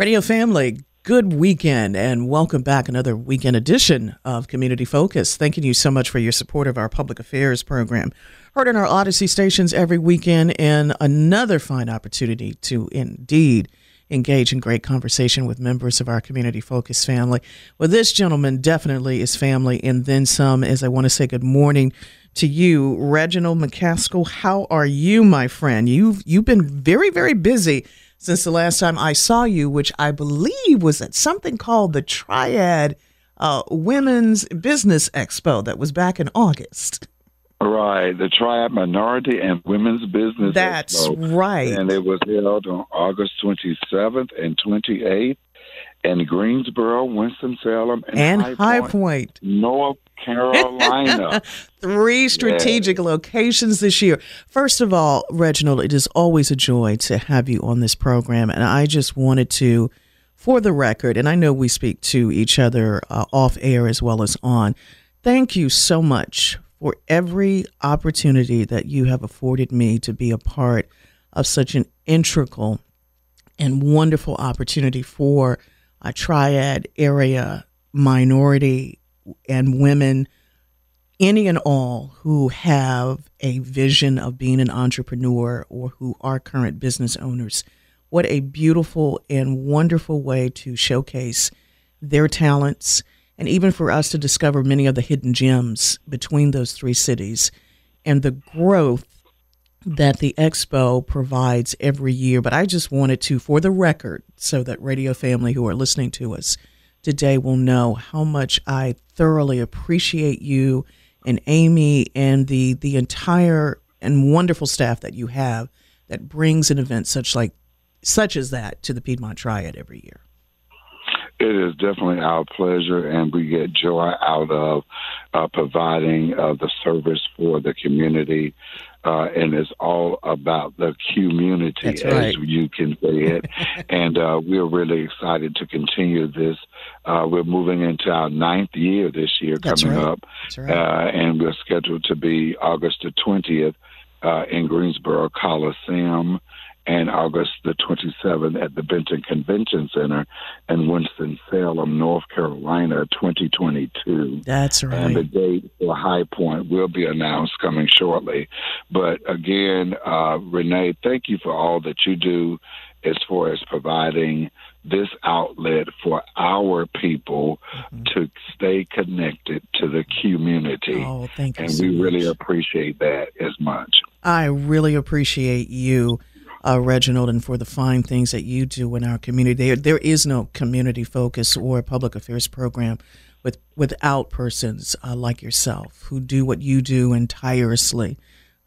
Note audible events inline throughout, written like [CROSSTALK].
Radio family, good weekend and welcome back another weekend edition of Community Focus. Thanking you so much for your support of our public affairs program. Heard on our Odyssey stations every weekend and another fine opportunity to indeed engage in great conversation with members of our Community Focus family. Well, this gentleman definitely is family and then some as I want to say good morning to you, Reginald McCaskill. How are you, my friend? You've you've been very, very busy since the last time I saw you, which I believe was at something called the Triad uh, Women's Business Expo that was back in August. Right, the Triad Minority and Women's Business That's Expo. right. And it was held on August 27th and 28th in Greensboro, Winston-Salem, and, And High, High Point, Point. North Carolina. [LAUGHS] Three strategic locations this year. First of all, Reginald, it is always a joy to have you on this program. And I just wanted to, for the record, and I know we speak to each other uh, off air as well as on, thank you so much for every opportunity that you have afforded me to be a part of such an integral and wonderful opportunity for a triad area minority and women any and all who have a vision of being an entrepreneur or who are current business owners. What a beautiful and wonderful way to showcase their talents and even for us to discover many of the hidden gems between those three cities and the growth that the expo provides every year. But I just wanted to, for the record, so that radio family who are listening to us today will know how much I thoroughly appreciate you and Amy and the the entire and wonderful staff that you have that brings an event such like such as that to the Piedmont Triad every year. It is definitely our pleasure, and we get joy out of uh, providing uh, the service for the community. Uh, and it's all about the community, That's as right. you can say it. [LAUGHS] and uh, we're really excited to continue this. Uh, we're moving into our ninth year this year That's coming right. up, right. uh, and we're scheduled to be August the 20th uh, in Greensboro Coliseum and August the 27th at the Benton Convention Center in Winston-Salem, North Carolina, 2022. That's right. And the date for High Point will be announced coming shortly. But again, uh, Renee, thank you for all that you do as far as providing this outlet for our people to stay connected to the community. Mm-hmm. Oh, thank you and so we really appreciate that as much. I really appreciate you, uh, Reginald, and for the fine things that you do in our community. There, there is no community focus or public affairs program with without persons uh, like yourself who do what you do and tirelessly,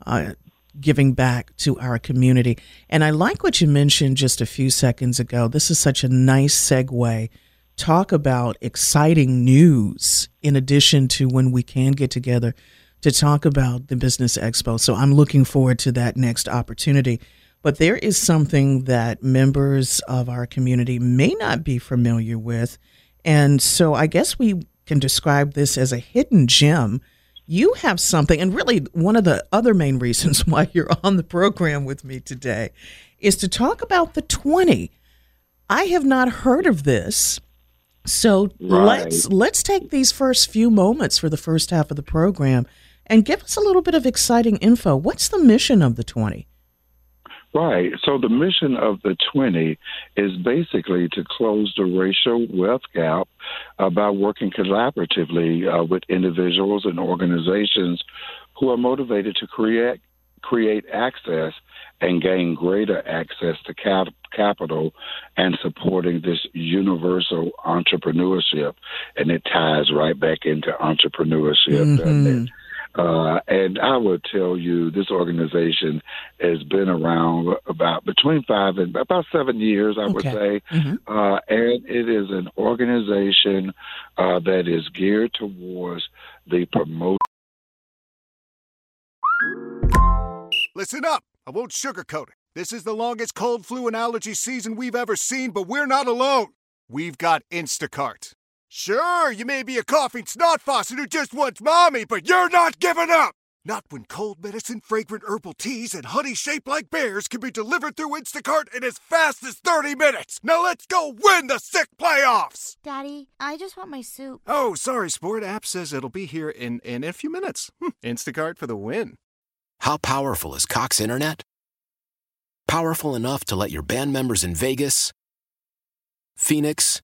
uh, giving back to our community. And I like what you mentioned just a few seconds ago. This is such a nice segue. Talk about exciting news in addition to when we can get together to talk about the Business Expo. So I'm looking forward to that next opportunity. But there is something that members of our community may not be familiar with. And so I guess we can describe this as a hidden gem. You have something, and really one of the other main reasons [LAUGHS] why you're on the program with me today is to talk about the 20. I have not heard of this. So Right. let's let's take these first few moments for the first half of the program and give us a little bit of exciting info. What's the mission of the 20? Right. So the mission of the 20 is basically to close the racial wealth gap uh, by working collaboratively uh, with individuals and organizations who are motivated to create create access and gain greater access to cap- capital and supporting this universal entrepreneurship. And it ties right back into entrepreneurship. Mhm. Uh, and I will tell you, this organization has been around about between five and about seven years, I would Okay. say. Mhm. Uh, and it is an organization uh, that is geared towards the promotion. Listen up. I won't sugarcoat it. This is the longest cold, flu, and allergy season we've ever seen, but we're not alone. We've got Instacart. Sure, you may be a coughing snot faucet who just wants mommy, but you're not giving up. Not when cold medicine, fragrant herbal teas, and honey shaped like bears can be delivered through Instacart in as fast as 30 minutes. Now let's go win the sick playoffs. Daddy, I just want my soup. Oh, sorry, Sport app says it'll be here in, in a few minutes. Hmm, Instacart for the win. How powerful is Cox Internet? Powerful enough to let your band members in Vegas, Phoenix,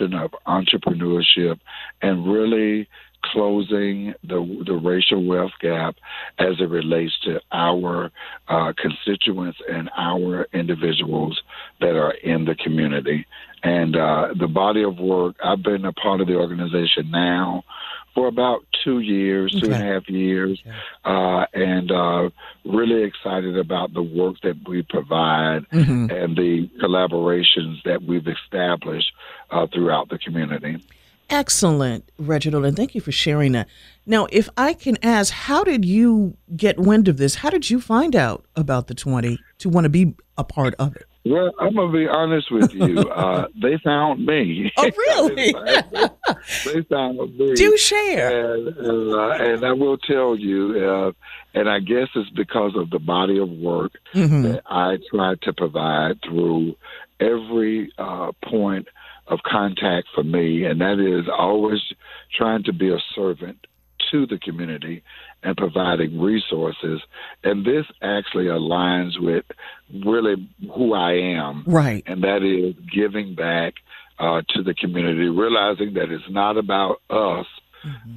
Of entrepreneurship and really closing the the racial wealth gap as it relates to our uh, constituents and our individuals that are in the community. And uh, the body of work, I've been a part of the organization now for about two years, two and a Okay. years, uh, and uh, really excited about the work that we provide Mhm. and the collaborations that we've established uh, throughout the community. Excellent, Reginald, and thank you for sharing that. Now, if I can ask, how did you get wind of this? How did you find out about the 20 to want to be a part of it? Well, I'm gonna be honest with you. [LAUGHS] Uh, they found me. Oh, [LAUGHS] really? they found me. [LAUGHS] Do share. And, uh, and I will tell you, uh, and I guess it's because of the body of work Mhm. that I try to provide through every uh, point of contact for me, and that is always trying to be a servant to the community and providing resources. And this actually aligns with really who I am Right. and that is giving back uh, to the community, realizing that it's not about us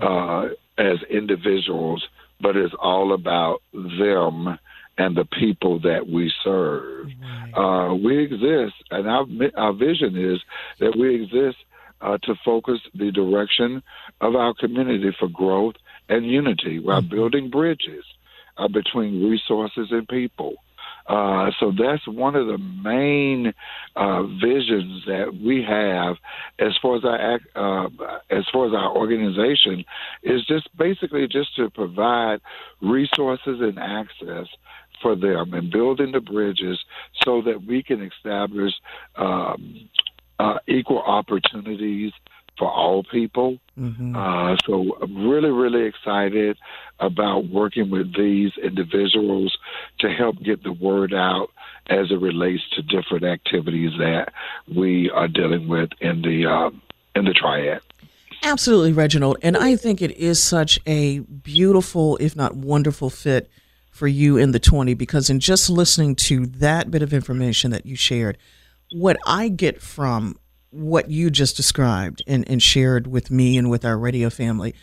uh, as individuals, but it's all about them and the people that we serve. Uh, we exist, and our, our vision is that we exist uh, to focus the direction of our community for growth and unity while building bridges uh, between resources and people. Uh, so that's one of the main uh, visions that we have as far as our uh, as far as our organization is just basically just to provide resources and access for them and building the bridges so that we can establish um, uh, equal opportunities for all people. Mhm. Uh, so I'm really, really excited about working with these individuals to help get the word out as it relates to different activities that we are dealing with in the um, in the triad. Absolutely, Reginald. And I think it is such a beautiful, if not wonderful, fit for you in the 20 because in just listening to that bit of information that you shared, what I get from what you just described and, and shared with me and with our radio family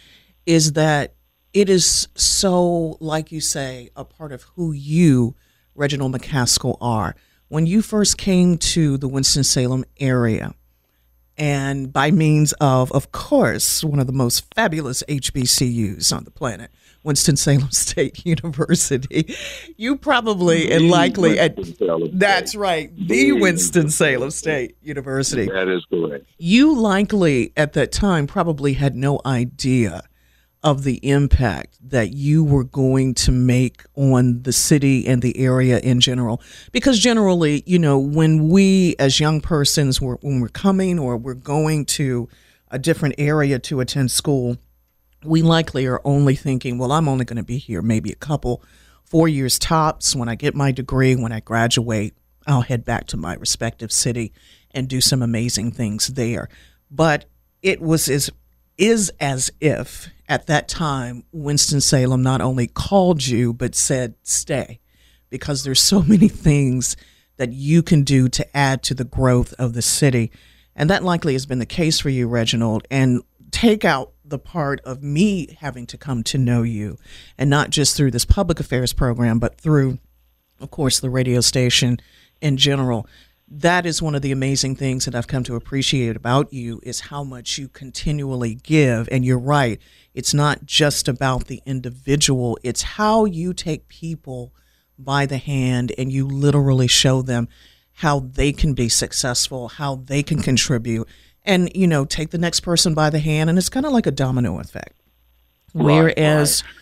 is that it is so, like you say, a part of who you, Reginald McCaskill, are. When you first came to the Winston-Salem area, and by means of, of course, one of the most fabulous HBCUs on the planet, Winston-Salem [LAUGHS] State University. You probably and likely at that's right, the Winston-Salem State University. That is correct. You likely at that time probably had no idea of the impact that you were going to make on the city and the area in general because generally you know when we as young persons were when we're coming or we're going to a different area to attend school we likely are only thinking well i'm only going to be here maybe a couple four years tops when i get my degree when i graduate i'll head back to my respective city and do some amazing things there but it was as is as if at that time Winston-Salem not only called you but said stay because there's so many things that you can do to add to the growth of the city. And that likely has been the case for you, Reginald. And take out the part of me having to come to know you and not just through this public affairs program, but through, of course, the radio station in general that is one of the amazing things that I've come to appreciate about you is how much you continually give. And you're right, it's not just about the individual, it's how you take people by the hand and you literally show them how they can be successful, how they can contribute, and you know, take the next person by the hand. And it's kind of like a domino effect. Right, Whereas right.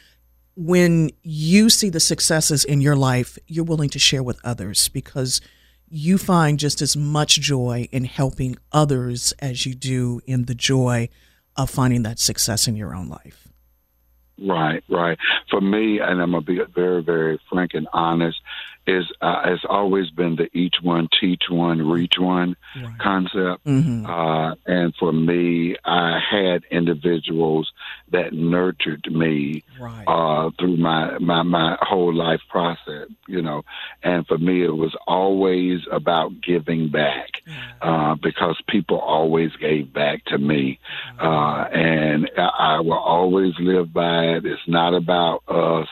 when you see the successes in your life, you're willing to share with others because you find just as much joy in helping others as you do in the joy of finding that success in your own life. Right, right. For me, and I'm gonna be very, very frank and honest, is uh, has always been the each one teach one reach one Right. concept. Mhm. Uh, and for me, I had individuals that nurtured me Right. uh, through my, my my whole life process. You know, and for me, it was always about giving back uh, because people always gave back to me, uh, and I, I will always live by it. It's not about us.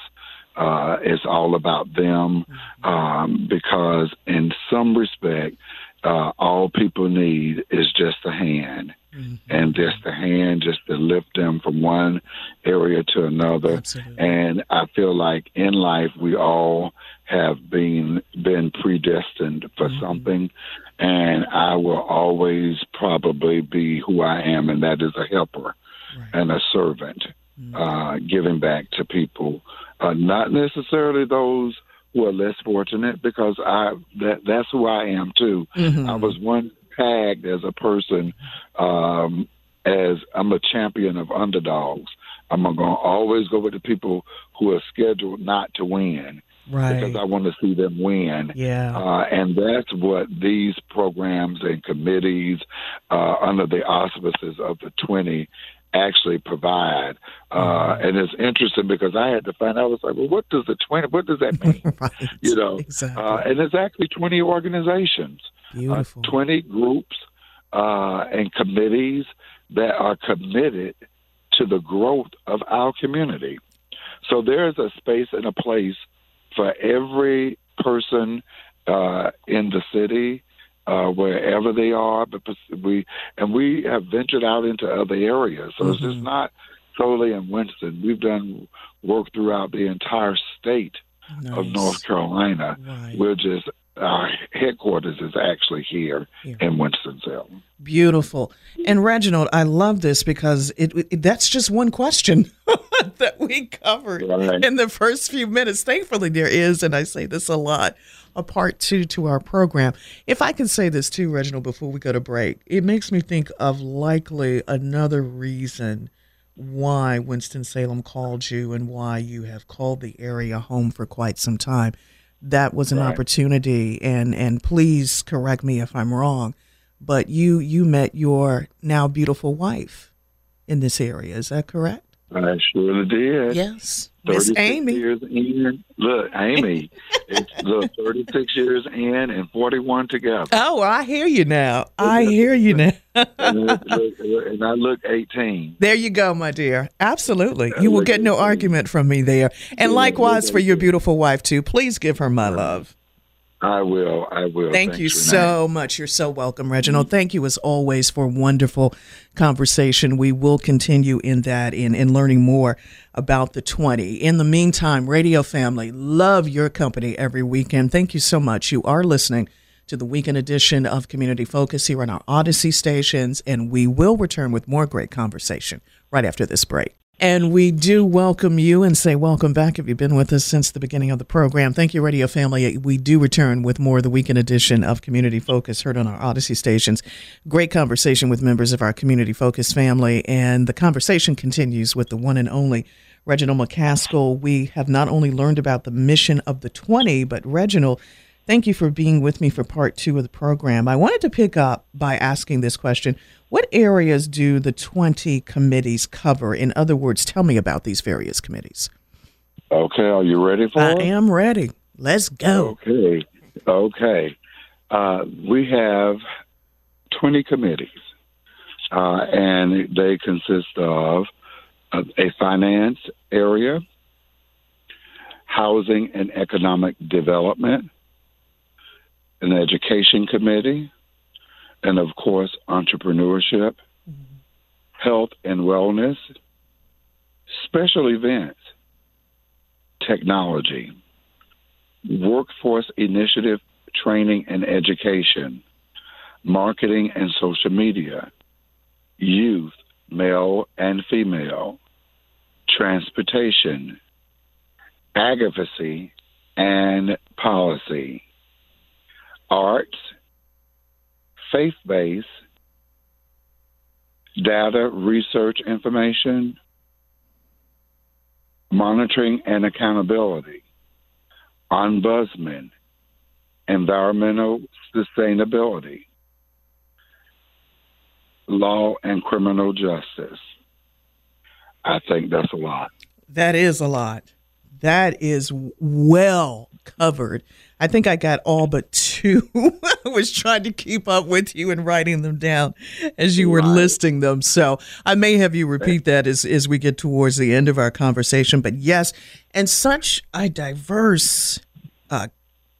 Uh, it's all about them um, because, in some respect, uh, all people need is just a hand, and just a hand just to lift them from one area to another. Absolutely. And I feel like in life we all have been been predestined for something, and I will always probably be who I am, and that is a helper and a servant, uh, giving back to people, uh, not necessarily those who are less fortunate, because I that that's who I am too. I was once tagged as a person um, as I'm a champion of underdogs. I'm going to always go with the people who are scheduled not to win Right. because I want to see them win. Yeah. Uh, and that's what these programs and committees uh, under the auspices of the 20 actually provide. Uh, and it's interesting because I had to find out, I was like, well, what does the 20, what does that mean? [LAUGHS] right. you know, Exactly. uh, and it's actually 20 organizations, uh, 20 groups uh, and committees that are committed to the growth of our community. So there's a space and a place for every person uh, in the city, uh, wherever they are. But we and we have ventured out into other areas, so it's just not solely in Winston. We've done work throughout the entire state of North Carolina. Right. We're just our headquarters is actually here Here. in Winston Salem. Beautiful. And Reginald, I love this because it, it that's just one question [LAUGHS] that we covered Right. in the first few minutes. Thankfully, there is, and I say this a lot, a part two to our program. If I can say this too, Reginald, before we go to break, it makes me think of likely another reason why Winston-Salem called you and why you have called the area home for quite some time. That was an Right. opportunity, and and please correct me if I'm wrong, but you you met your now beautiful wife in this area. Is that correct? I surely did. Yes, Miss 36 Amy. Years in. Look, Amy, [LAUGHS] it's look, 36 years in and 41 together. Oh, I hear you now. I hear you now. and, look, look, and I look 18. There you go, my dear. Absolutely. You will get no argument from me there. And likewise for your beautiful wife, too. Please give her my love. I will. I will. Thank Thanks, you so much. You're so welcome, Reginald. Thank you as always for a wonderful conversation. We will continue in that in, in learning more about the 20. In the meantime, Radio Family, love your company every weekend. Thank you so much. You are listening to the weekend edition of Community Focus here on our Odyssey stations, and we will return with more great conversation right after this break. And we do welcome you and say welcome back if you've been with us since the beginning of the program. Thank you, Radio Family. We do return with more of the weekend edition of Community Focus heard on our Odyssey stations. Great conversation with members of our Community Focus family. And the conversation continues with the one and only Reginald McCaskill. We have not only learned about the mission of the 20, but Reginald, thank you for being with me for part two of the program. I wanted to pick up by asking this question What areas do the 20 committees cover? In other words, tell me about these various committees. Okay, are you ready for I it? am ready. Let's go. Okay. Okay. Uh, we have 20 committees, uh, and they consist of a finance area, housing and economic development, an education committee, and of course, entrepreneurship, health and wellness, special events, technology workforce initiative training and education, marketing and social media, youth, male and female, transportation, advocacy and policy, arts, faith based, data research information, monitoring and accountability ombudsman, environmental sustainability, law and criminal justice. I think that's a lot. That is a lot. That is well covered. I think I got all but two. [LAUGHS] I was trying to keep up with you and writing them down as you were Right. listing them. So I may have you repeat that as, as we get towards the end of our conversation. But yes, and such a diverse, uh,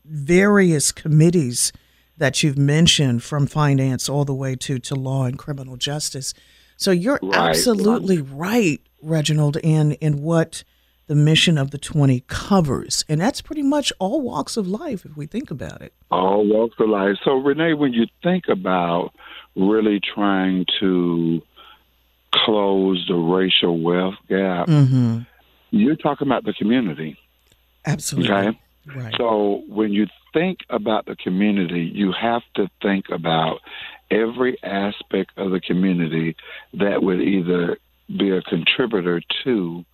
various committees that you've mentioned from finance all the way to, to law and criminal justice. So you're Right. absolutely right, Reginald, in, in what the mission of the 20 covers. And that's pretty much all walks of life if we think about it. All walks of life. So, Renee, when you think about really trying to close the racial wealth gap, Mm-hmm. you're talking about the community. Absolutely. Okay. Right. So when you think about the community, you have to think about every aspect of the community that would either be a contributor to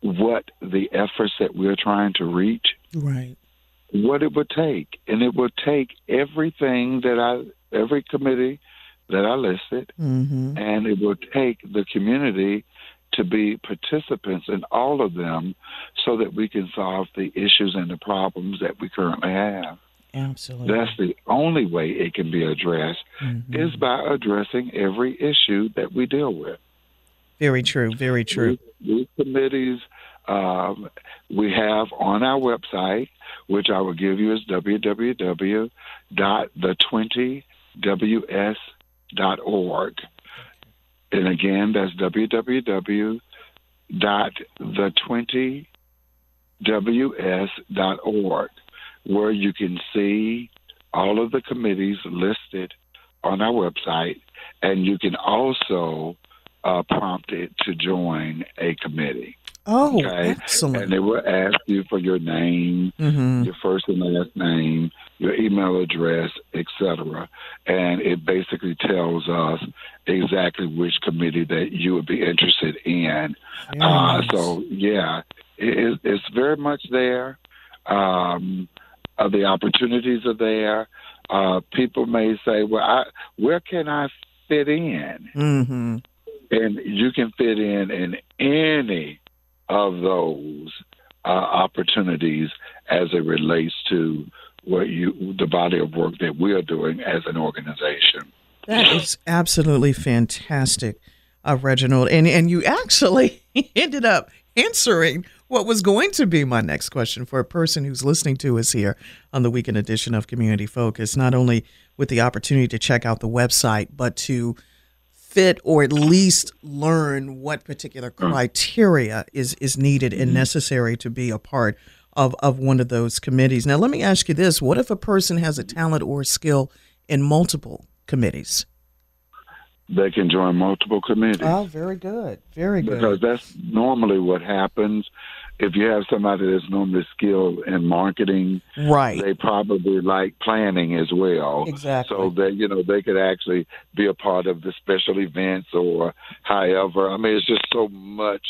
what the efforts that we're trying to reach, right. what it would take. And it would take everything that I, every committee that I listed, Mm-hmm. and it would take the community to be participants in all of them so that we can solve the issues and the problems that we currently have. Absolutely. That's the only way it can be addressed Mhm. is by addressing every issue that we deal with. Very true. Very true. These, committees um, we have on our website, which I will give you is www.the20ws.org. And again, that's www.the20ws.org, where you can see all of the committees listed on our website, and you can also uh, prompt it to join a committee. Oh, Okay. And excellent. they will ask you for your name, Mm-hmm. your first and last name, your email address, etc. And it basically tells us exactly which committee that you would be interested in. Uh, so yeah, it- it's very much there. Um, uh, the opportunities are there. Uh, people may say, "Well, I, where can I fit in?" Mm-hmm. And you can fit in in any of those uh, opportunities as it relates to what you the body of work that we are doing as an organization. That is absolutely fantastic, uh, Reginald. And and you actually [LAUGHS] ended up answering what was going to be my next question for a person who's listening to us here on the weekend edition of Community Focus, not only with the opportunity to check out the website, but to fit or at least learn what particular Mm. criteria is, is needed and Mm-hmm. necessary to be a part of, of one of those committees. Now, let me ask you this what if a person has a talent or a skill in multiple committees? They can join multiple committees. Oh, very good. Very good. because that's normally what happens. If you have somebody that's normally skilled in marketing, right. they probably like planning as well. Exactly. So that you know they could actually be a part of the special events or however. I mean, it's just so much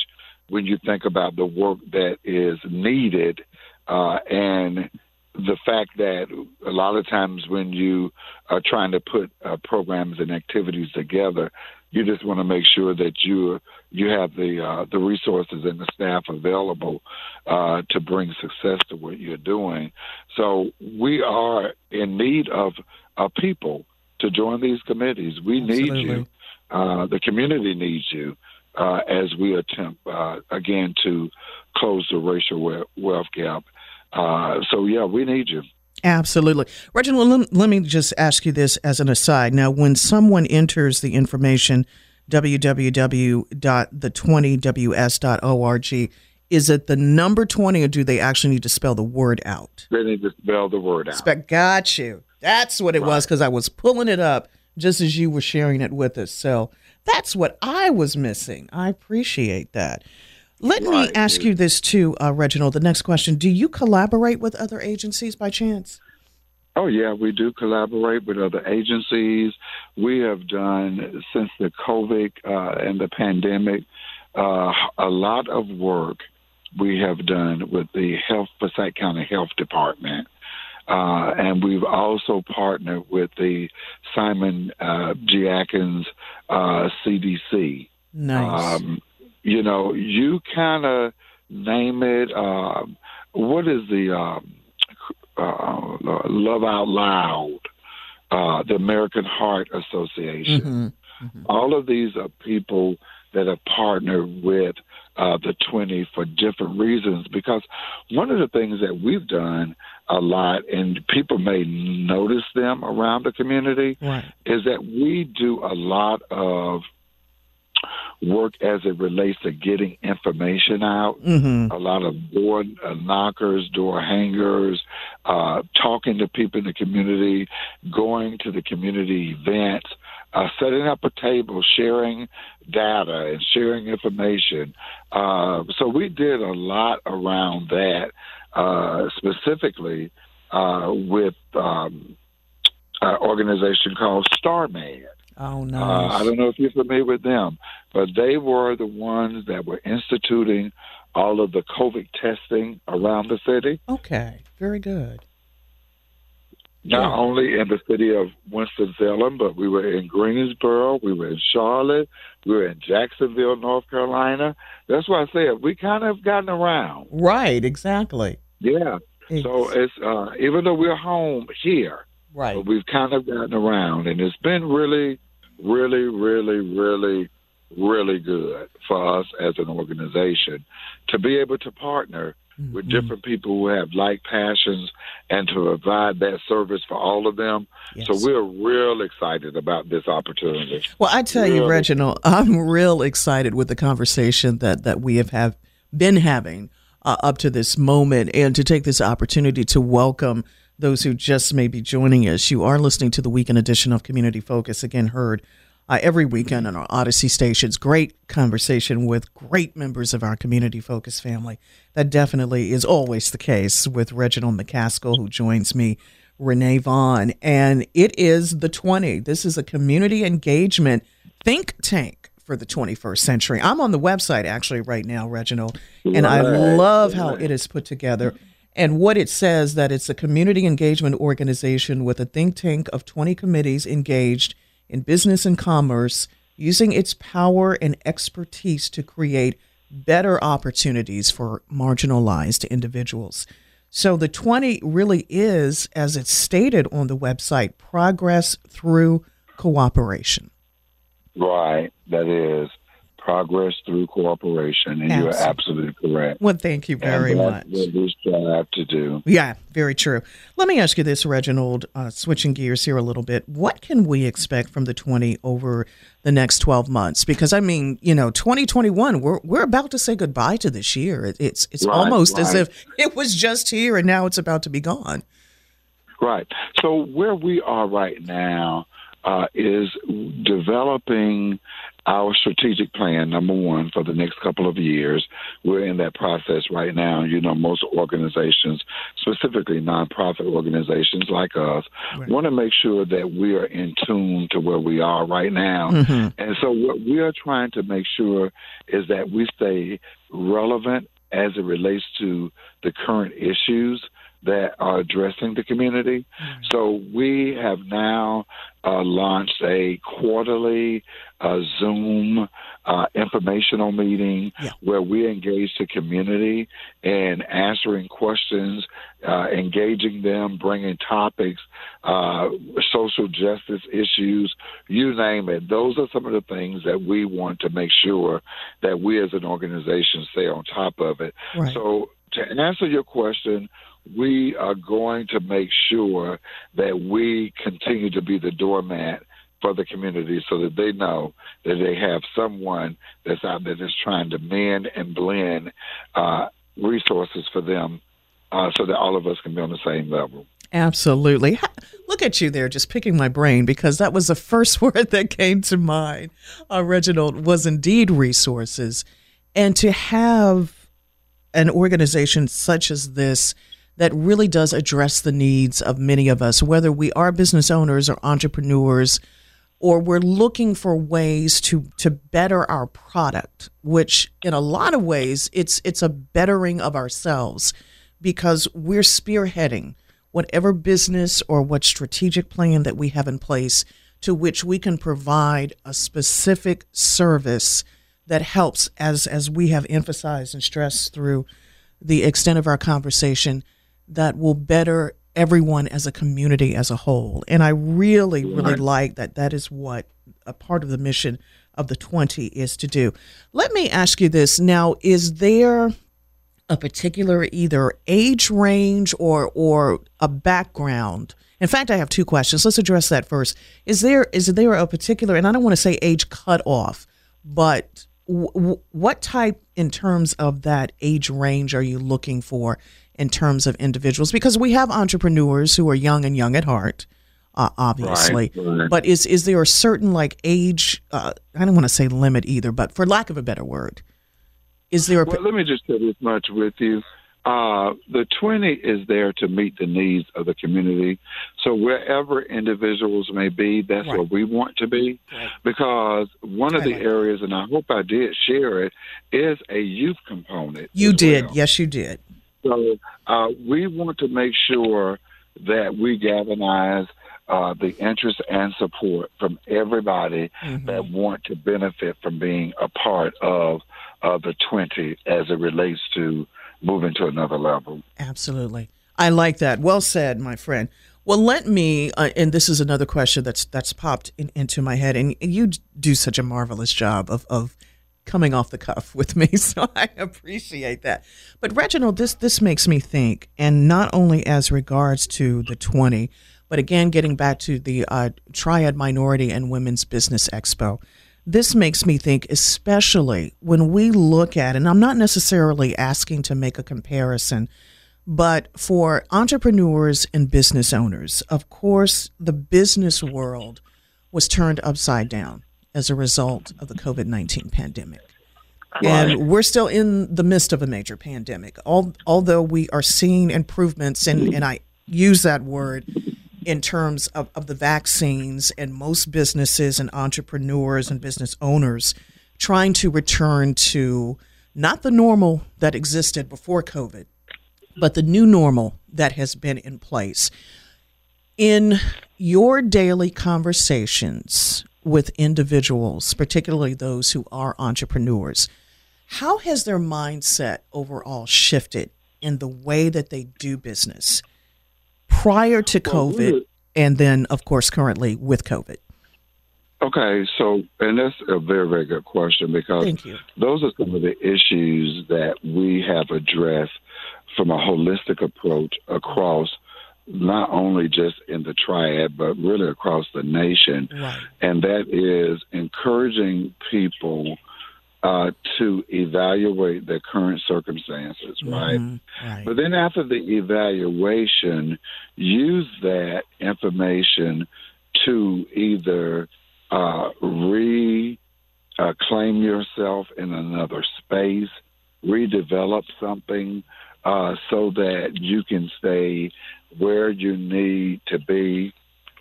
when you think about the work that is needed, uh, and the fact that a lot of times when you are trying to put uh, programs and activities together, you just want to make sure that you you have the uh, the resources and the staff available uh, to bring success to what you're doing. So we are in need of uh, people to join these committees. We need you. Uh, the community needs you uh, as we attempt uh, again to close the racial we- wealth gap. Uh, so yeah, we need you. Absolutely. Reginald, let, let me just ask you this as an aside. Now, when someone enters the information, www.the20ws.org, is it the number 20 or do they actually need to spell the word out? They need to spell the word out. Spe- got you. That's what it was because I was pulling it up just as you were sharing it with us. So that's what I was missing. I appreciate that. Let me ask you this too, uh, Reginald. The next question Do you collaborate with other agencies by chance? Oh yeah, we do collaborate with other agencies. We have done since the COVID uh, and the pandemic uh, a lot of work. We have done with the Health Passaic County Health Department, uh, and we've also partnered with the Simon uh, G. Atkins uh, CDC. Nice. Um, you know, you kind of name it. Um, what is the um, uh, Love Out Loud, uh, the American Heart Association? Mhm. All of these are people that have partnered with uh, the 20 for different reasons. Because one of the things that we've done a lot, and people may notice them around the community, Right. is that we do a lot of work as it relates to getting information out. Mm-hmm. A lot of door uh, knockers, door hangers, uh, talking to people in the community, going to the community events, uh, setting up a table, sharing data and sharing information. Uh, so we did a lot around that, uh, specifically uh, with um, an organization called StarMed. Oh, Uh, nice. I don't know if you're familiar with them, but they were the ones that were instituting all of the COVID testing around the city. okay. Very good. Not Yeah. only in the city of Winston-Salem, but we were in Greensboro, we were in Charlotte, we were in Jacksonville, North Carolina. That's why I said we kind of gotten around. Right. Exactly. Yeah. So it's uh, even though we're home here, right. but we've kind of gotten around, and it's been really, really, really, really, really good for us as an organization to be able to partner with Mhm. different people who have like passions and to provide that service for all of them. Yes. So we're real excited about this opportunity. Well, I tell you, Reginald, I'm real excited with the conversation that that we have have been having uh, up to this moment, and to take this opportunity to welcome those who just may be joining us. You are listening to the weekend edition of Community Focus, again heard uh, every weekend on our Odyssey stations. Great conversation with great members of our Community Focus family. That definitely is always the case with Reginald McCaskill, who joins me Renee Vaughn. And it is the 20. This is a community engagement think tank for the 21st century. I'm on the website actually right now, Reginald, and I love how it is put together. And what it says that it's a community engagement organization with a think tank of 20 committees engaged in business and commerce using its power and expertise to create better opportunities for marginalized individuals. So the 20 really is, as it's stated on the website, progress through cooperation. Right, that is progress through cooperation, and you're absolutely correct. Well, thank you very and much. What we strive to do. Yeah, very true. Let me ask you this, Reginald. Uh, switching gears here a little bit, what can we expect from the 20 over the next 12 months? Because I mean, you know, 2021, we're we're about to say goodbye to this year. It, it's it's Right, almost as if [LAUGHS] it was just here and now it's about to be gone. Right. So where we are right now uh, is developing our strategic plan. Number one for the next couple of years. We're in that process right now. You know, most organizations, specifically nonprofit organizations like us, want to make sure that we are in tune to where we are right now. And so what we are trying to make sure is that we stay relevant as it relates to the current issues that are addressing the community. So we have now uh, launched a quarterly uh, Zoom uh, informational meeting Yeah. where we engage the community in answering questions, uh, engaging them, bringing topics, uh, social justice issues, you name it. Those are some of the things that we want to make sure that we as an organization stay on top of it. Right. So to answer your question, we are going to make sure that we continue to be the doormat for the community so that they know that they have someone that's out there that's trying to mend and blend uh, resources for them uh, so that all of us can be on the same level. Absolutely. Look at you there, just picking my brain because that was the [LAUGHS] first word that came to mind. Uh, Reginald was indeed resources, and to have an organization such as this that really does address the needs of many of us, whether we are business owners or entrepreneurs, or we're looking for ways to to better our product, which in a lot of ways it's it's a bettering of ourselves because we're spearheading whatever business or what strategic plan that we have in place to which we can provide a specific service that helps as as we have emphasized and stressed through the extent of our conversation that will better everyone as a community as a whole. And i really really like that that is what a part of the mission of the 20 is to do. Let me ask you this. Now is there a particular either age range or or a background? In fact i have two questions. Let's address that first. Is there is there a particular and i don't want to say age cutoff but w- w- what type in terms of that age range are you looking for in terms of individuals because we have entrepreneurs who are young and young at heart uh, obviously right. but is is there a certain like age uh, i don't want to say limit either but for lack of a better word is there a Well, let me just say this much with you. Uh, the 20 is there to meet the needs of the community. So wherever individuals may be, that's Right. where we want to be. Because one of I the like areas, and I hope I did share it, is a youth component. you did well. yes you did So uh, we want to make sure that we galvanize uh, the interest and support from everybody Mm-hmm. that want to benefit from being a part of uh, the 20 as it relates to moving to another level. Absolutely. I like that. Well said, my friend. Well, let me, uh, and this is another question that's that's popped in, into my head, and you do such a marvelous job of of coming off the cuff with me, [LAUGHS] so I appreciate that. But Reginald, this this makes me think, and not only as regards to the twenty, but again, getting back to the uh, Triad Minority and Women's Business Expo. This makes me think, especially when we look at, and I'm not necessarily asking to make a comparison, but for entrepreneurs and business owners, of course, the business world was turned upside down as a result of the COVID 19 pandemic. And we're still in the midst of a major pandemic. Al- although we are seeing improvements, and, and I use that word in terms of, of the vaccines and most businesses and entrepreneurs and business owners trying to return to not the normal that existed before COVID, but the new normal that has been in place. In your daily conversations with individuals, particularly those who are entrepreneurs, how has their mindset overall shifted in the way that they do business prior to Well, COVID we- and then, of course, currently with COVID? Okay, so and that's a very very good question because those are some of the issues that we have addressed from a holistic approach across not only just in the triad but really across the nation, Right. and that is encouraging people uh, to evaluate their current circumstances, right? Mhm. Right. But then after the evaluation, use that information to either uh, reclaim yourself in another space, redevelop something uh, so that you can stay where you need to be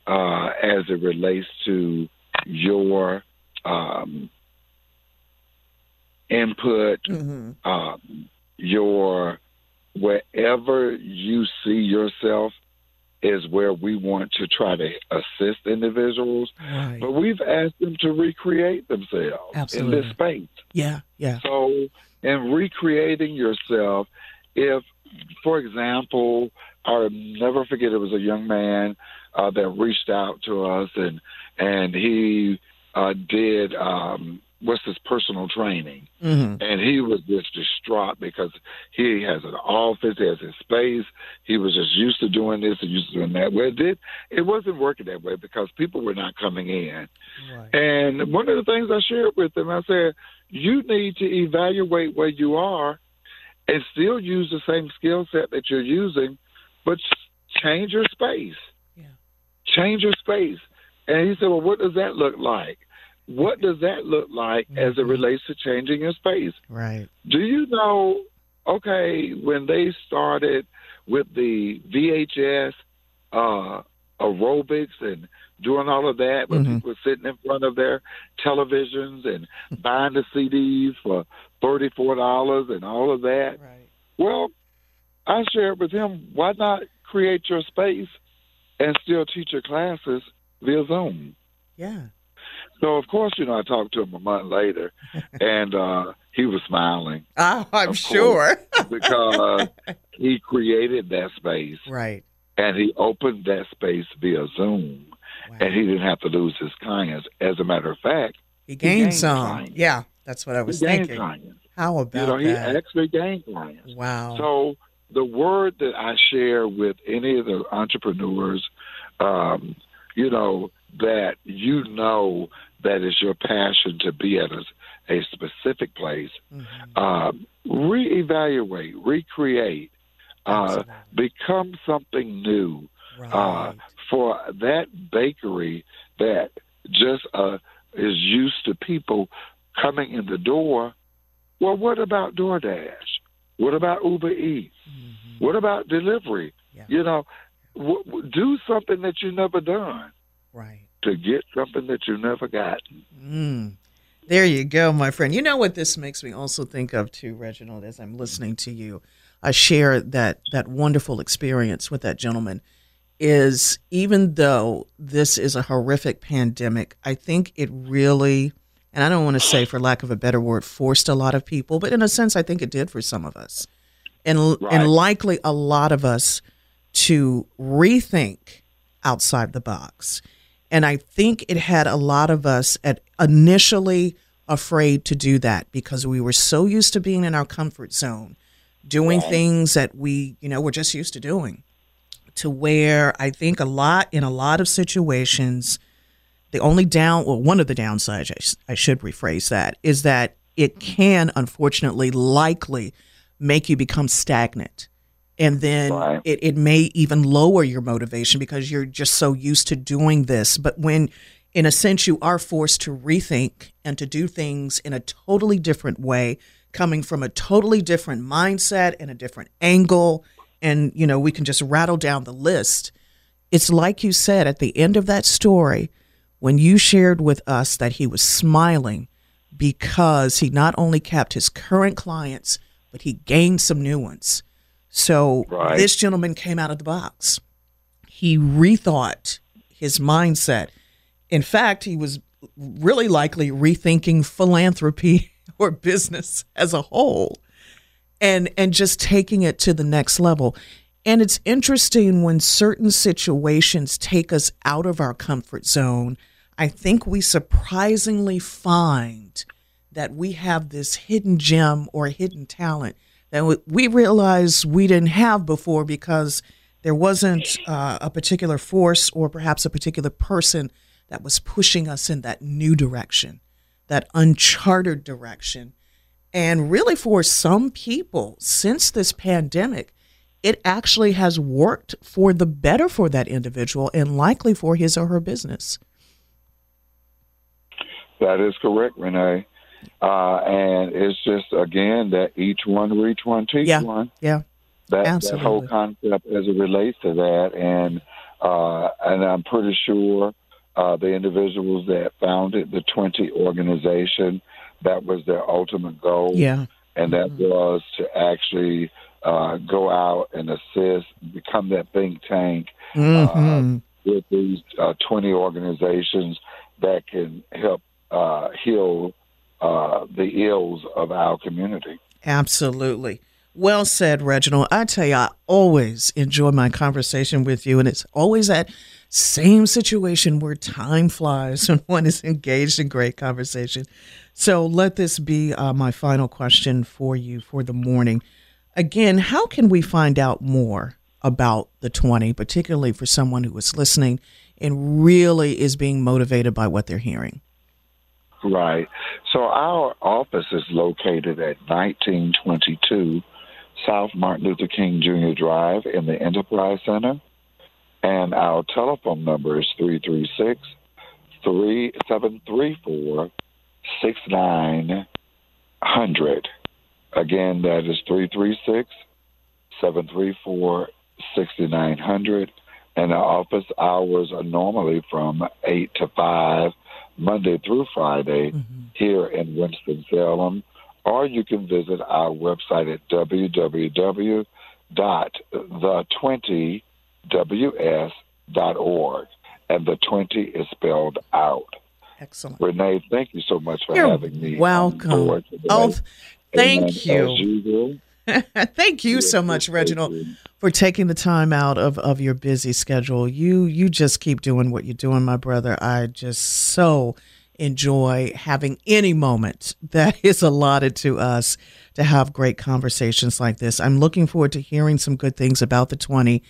uh, as it relates to your um, input, Mhm. um, your wherever you see yourself is where we want to try to assist individuals. Right. But we've asked them to recreate themselves in this space. Yeah. Yeah. So, in recreating yourself, if, for example, I'll never forget it was a young man uh, that reached out to us and and he uh, did um, what's his personal training, hmm and he was just distraught because he has an office, he has his space. He was just used to doing this and used to doing that. Well, it did it wasn't working that way because people were not coming in. Right. And one of the things I shared with them, I said, you need to evaluate where you are and still use the same skill set that you're using, but change your space. Yeah. Change your space. And he said, well, what does that look like? What does that look like as it Mhm. relates to changing your space? Right. Do you know, okay, when they started with the VHS uh, aerobics and doing all of that, when Mhm. people sitting in front of their televisions and [LAUGHS] buying the CDs for $34 and all of that, Right. well, I shared with him, why not create your space and still teach your classes via Zoom? Yeah. So, of course, you know, I talked to him a month later, [LAUGHS] and uh, he was smiling Oh, I'm sure. [LAUGHS] because he created that space right. and he opened that space via Zoom, Wow. and he didn't have to lose his clients. As a matter of fact, He gained gained some. clients. Yeah. That's what I was he thinking. clients. How about You know, he that? actually gained clients. wow. So the word that I share with any of the entrepreneurs, um, you know, that you know that is your passion to be at a, a specific place, Mhm. um, reevaluate, recreate, uh, become something new right. uh, for that bakery that just uh, is used to people coming in the door. Well, what about DoorDash? What about Uber Eats? Mhm. What about delivery? Yeah. You know, w- w- do something that you've never done Right. to get something that you've never gotten. Mm. There you go, my friend. You know what this makes me also think of too, Reginald, as I'm listening to you. I share that that wonderful experience with that gentleman. Is even though this is a horrific pandemic, I think it really, and I don't want to say for lack of a better word, forced a lot of people, but in a sense, I think it did for some of us, and Right. and likely a lot of us to rethink outside the box. And I think it had a lot of us at initially afraid to do that because we were so used to being in our comfort zone, doing things that we, you know, were just used to doing. To where I think a lot in a lot of situations, the only down, well, one of the downsides, I, I should rephrase that, is that it can unfortunately likely make you become stagnant. And then Right. it, it may even lower your motivation because you're just so used to doing this. But when, in a sense, you are forced to rethink and to do things in a totally different way, coming from a totally different mindset and a different angle, and, you know, we can just rattle down the list. It's like you said at the end of that story, when you shared with us that he was smiling because he not only kept his current clients, but he gained some new ones. So Right. this gentleman came out of the box. He rethought his mindset. In fact, he was really likely rethinking philanthropy [LAUGHS] or business as a whole and and just taking it to the next level. And it's interesting when certain situations take us out of our comfort zone. I think we surprisingly find that we have this hidden gem or hidden talent that we realize we didn't have before because there wasn't uh, a particular force or perhaps a particular person that was pushing us in that new direction, that uncharted direction. And really, for some people, since this pandemic, it actually has worked for the better for that individual and likely for his or her business. That is correct, Renee. Uh, and it's just again that each one reach one, teach yeah. one. Yeah, that, Absolutely. that whole concept as it relates to that, and uh, and I'm pretty sure uh, the individuals that founded the Twenty organization that was their ultimate goal. Yeah, and that mm-hmm. was to actually uh, go out and assist, become that think tank uh, mm-hmm. with these uh, 20 organizations that can help uh, heal uh, the ills of our community. Absolutely. Well said, Reginald. I tell you, I always enjoy my conversation with you, and it's always that same situation where time flies [LAUGHS] when one is engaged in great conversation. So let this be uh, my final question for you for the morning. Again, how can we find out more about the 20, particularly for someone who is listening and really is being motivated by what they're hearing? Right. So our office is located at 1922 South Martin Luther King Jr. Drive in the Enterprise Center. And our telephone number is 336 3734 6900. Again, that is three three six seven three four sixty nine hundred. And our office hours are normally from 8 to 5 Monday through Friday mm-hmm. here in Winston-Salem, or you can visit our website at www.the20ws.org. And the 20 is spelled out. Excellent. Renee, thank you so much for You're having me. Welcome. Oh, [LAUGHS] thank you. Thank you so much, Reginald for taking the time out of, of your busy schedule. You you just keep doing what you're doing, my brother. I just so enjoy having any moment that [LAUGHS] is allotted to us to have great conversations like this. I'm looking forward to hearing some good things about the 20.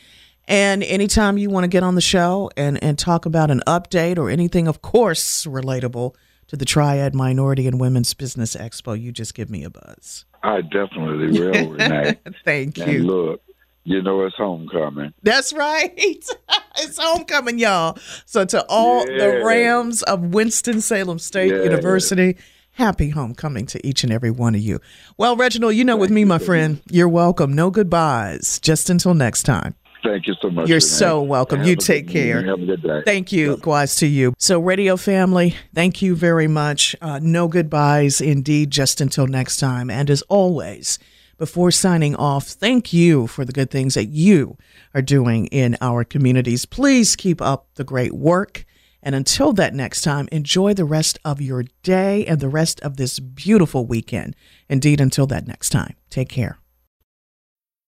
And anytime you want to get on the show and, and talk about an update or anything, of course, relatable to the Triad Minority and Women's Business Expo, you just give me a buzz. I definitely will, [LAUGHS] Renee. Thank you. Look, you know it's homecoming. That's right. [LAUGHS] it's homecoming, y'all. So to all yeah. the Rams of Winston-Salem State yeah. University, happy homecoming to each and every one of you. Well, Reginald, you know Thank with me, my friend, you're welcome. No goodbyes. Just until next time. Thank you so much. You're so welcome. You take care. Have a good day. Thank you. Likewise to you. So, radio family, thank you very much. Uh, no goodbyes, indeed, just until next time. And as always, before signing off, thank you for the good things that you are doing in our communities. Please keep up the great work. And until that next time, enjoy the rest of your day and the rest of this beautiful weekend. Indeed, until that next time, take care.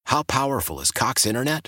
How powerful is Cox Internet?